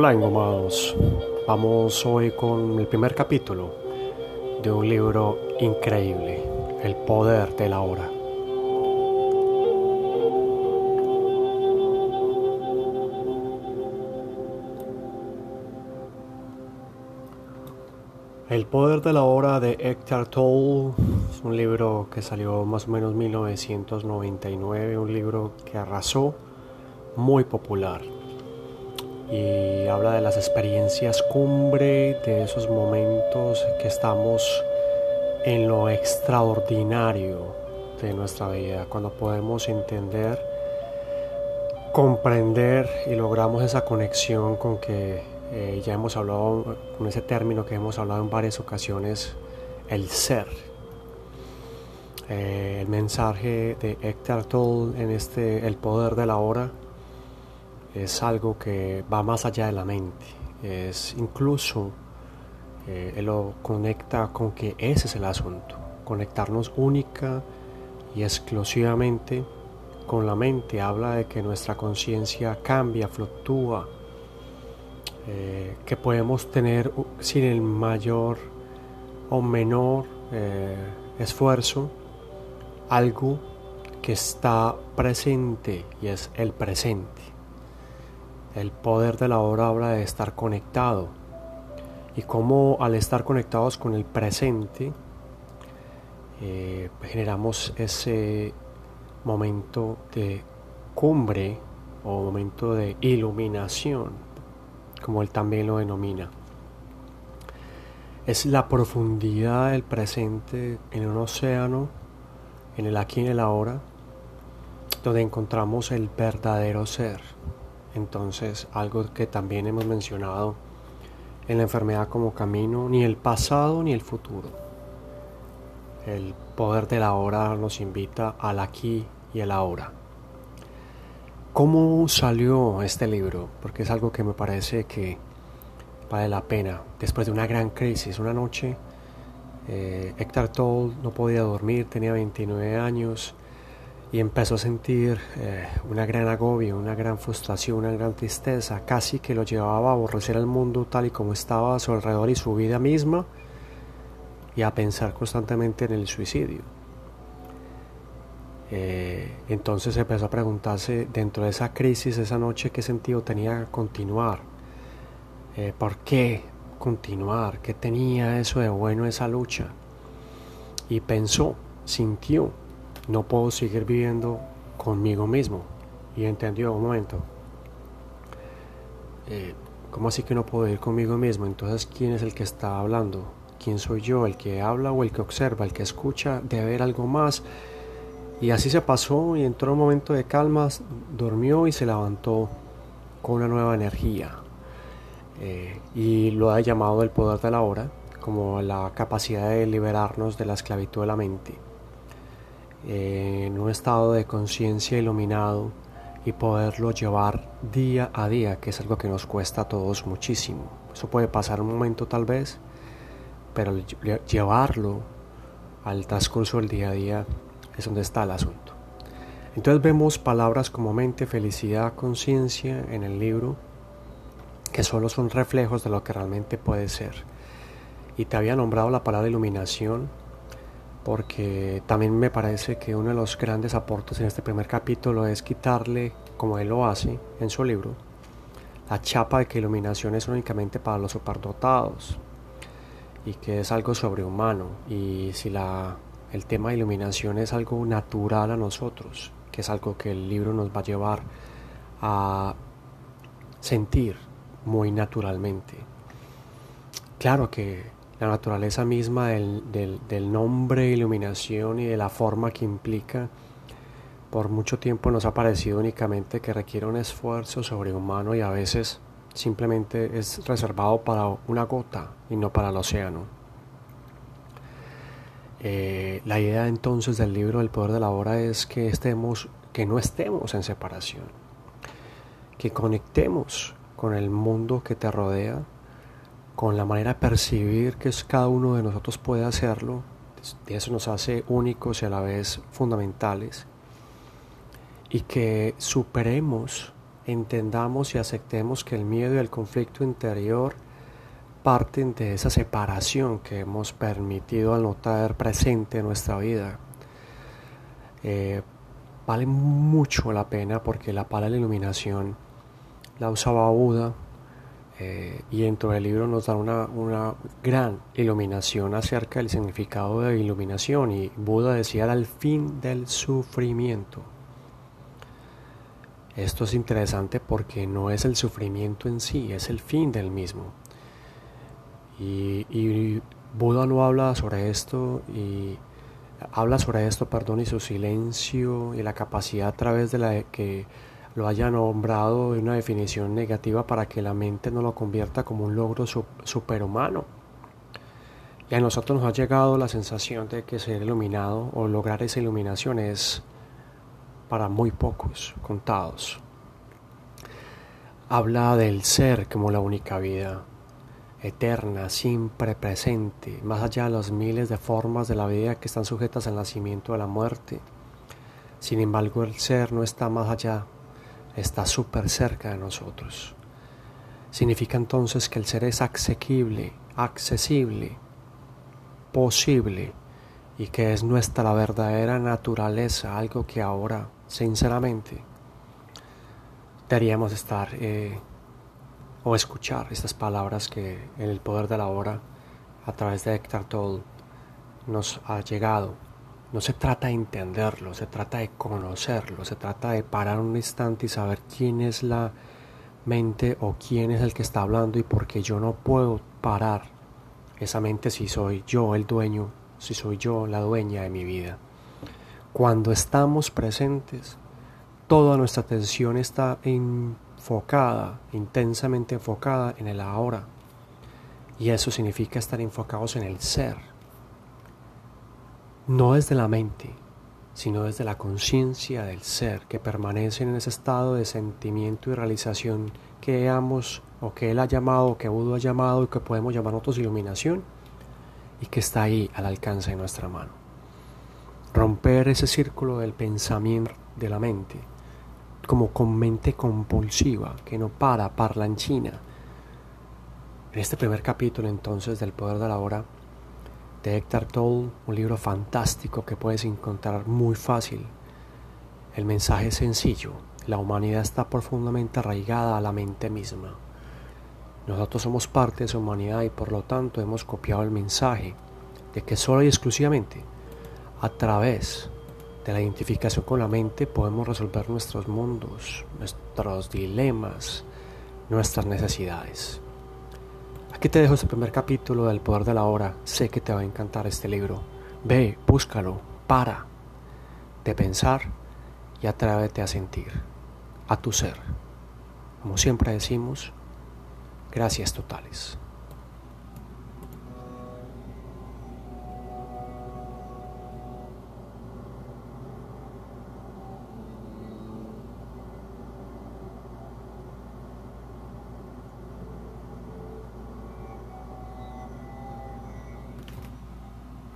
Hola ingomados, vamos hoy con el primer capítulo de un libro increíble, El poder de la hora. El poder de la hora de Hector Tolle es un libro que salió más o menos en 1999, un libro que arrasó, muy popular y habla de las experiencias cumbre, de esos momentos que estamos en lo extraordinario de nuestra vida, cuando podemos entender, comprender y logramos esa conexión con que eh, ya hemos hablado, con ese término que hemos hablado en varias ocasiones, el ser. Eh, el mensaje de Hector Tolle en este El poder de la hora es algo que va más allá de la mente. Es incluso, eh, él lo conecta con que ese es el asunto. Conectarnos única y exclusivamente con la mente. Habla de que nuestra conciencia cambia, fluctúa. Eh, que podemos tener sin el mayor o menor eh, esfuerzo algo que está presente y es el presente. El poder de la hora habla de estar conectado y cómo al estar conectados con el presente eh, generamos ese momento de cumbre o momento de iluminación, como él también lo denomina. Es la profundidad del presente en un océano, en el aquí y en el ahora, donde encontramos el verdadero ser. Entonces, algo que también hemos mencionado en la enfermedad como camino, ni el pasado ni el futuro. El poder de la hora nos invita al aquí y el ahora. ¿Cómo salió este libro? Porque es algo que me parece que vale la pena. Después de una gran crisis, una noche, eh, Héctor Toll no podía dormir, tenía 29 años y empezó a sentir eh, una gran agobio, una gran frustración, una gran tristeza, casi que lo llevaba a aborrecer el mundo tal y como estaba a su alrededor y su vida misma y a pensar constantemente en el suicidio. Eh, entonces empezó a preguntarse dentro de esa crisis, esa noche, qué sentido tenía continuar, eh, por qué continuar, qué tenía eso de bueno esa lucha. Y pensó, sintió no puedo seguir viviendo conmigo mismo. Y entendió un momento. Eh, ¿Cómo así que no puedo vivir conmigo mismo? Entonces, ¿quién es el que está hablando? ¿Quién soy yo? ¿El que habla o el que observa? ¿El que escucha? ¿Debe haber algo más? Y así se pasó y entró un momento de calma, durmió y se levantó con una nueva energía. Eh, y lo ha llamado el poder de la hora, como la capacidad de liberarnos de la esclavitud de la mente en un estado de conciencia iluminado y poderlo llevar día a día, que es algo que nos cuesta a todos muchísimo. Eso puede pasar un momento tal vez, pero llevarlo al transcurso del día a día es donde está el asunto. Entonces vemos palabras como mente, felicidad, conciencia en el libro, que solo son reflejos de lo que realmente puede ser. Y te había nombrado la palabra iluminación, porque también me parece que uno de los grandes aportes en este primer capítulo es quitarle, como él lo hace en su libro, la chapa de que iluminación es únicamente para los superdotados y que es algo sobrehumano y si la, el tema de iluminación es algo natural a nosotros, que es algo que el libro nos va a llevar a sentir muy naturalmente. Claro que la naturaleza misma del, del, nombre iluminación y de la forma que implica, por mucho tiempo nos ha parecido únicamente que requiere un esfuerzo sobrehumano y a veces simplemente es reservado para una gota y no para el océano. Eh, la idea entonces del libro El poder de la hora es que estemos, que no estemos en separación, que conectemos con el mundo que te rodea con la manera de percibir que es cada uno de nosotros puede hacerlo, y eso nos hace únicos y a la vez fundamentales, y que superemos entendamos y aceptemos que el miedo y el conflicto interior parten de esa separación que hemos permitido al no traer presente en nuestra vida. Eh, vale mucho la pena porque la palabra de iluminación la usaba Buda eh, y dentro del libro nos da una, una, gran iluminación acerca del significado de iluminación y Buda decía el fin del sufrimiento. Esto es interesante porque no es el sufrimiento en sí, es el fin del mismo. Y, y Buda no habla sobre esto y habla sobre esto, perdón, y su silencio y la capacidad a través de la que lo haya nombrado de una definición negativa para que la mente no lo convierta como un logro superhumano. Y a nosotros nos ha llegado la sensación de que ser iluminado o lograr esa iluminación es para muy pocos, contados. Habla del ser como la única vida, eterna, siempre presente, más allá de las miles de formas de la vida que están sujetas al nacimiento de la muerte. Sin embargo, el ser no está más allá, está súper cerca de nosotros. Significa entonces que el ser es asequible, accesible, posible y que es nuestra verdadera naturaleza, algo que ahora, sinceramente, deberíamos estar eh, o escuchar estas palabras que en el poder de la hora a través de Hector Toll nos ha llegado. No se trata de entenderlo, se trata de conocerlo, se trata de parar un instante y saber quién es la mente o quién es el que está hablando y por qué yo no puedo parar esa mente si soy yo el dueño, si soy yo la dueña de mi vida. Cuando estamos presentes, toda nuestra atención está en enfocada, intensamente enfocada en el ahora. Y eso significa estar enfocados en el ser. No desde la mente, sino desde la conciencia del ser que permanece en ese estado de sentimiento y realización que hemos o que él ha llamado, que Buda ha llamado y que podemos llamar nosotros iluminación y que está ahí al alcance de nuestra mano. Romper ese círculo del pensamiento de la mente como con mente compulsiva, que no para, parlanchina. En este primer capítulo entonces del Poder de la Hora, de Hector Toll, un libro fantástico que puedes encontrar muy fácil. El mensaje es sencillo, la humanidad está profundamente arraigada a la mente misma. Nosotros somos parte de esa humanidad y por lo tanto hemos copiado el mensaje de que solo y exclusivamente a través de la identificación con la mente podemos resolver nuestros mundos, nuestros dilemas, nuestras necesidades. Aquí te dejo este primer capítulo del Poder de la Hora. Sé que te va a encantar este libro. Ve, búscalo, para de pensar y atrévete a sentir, a tu ser. Como siempre decimos, gracias totales.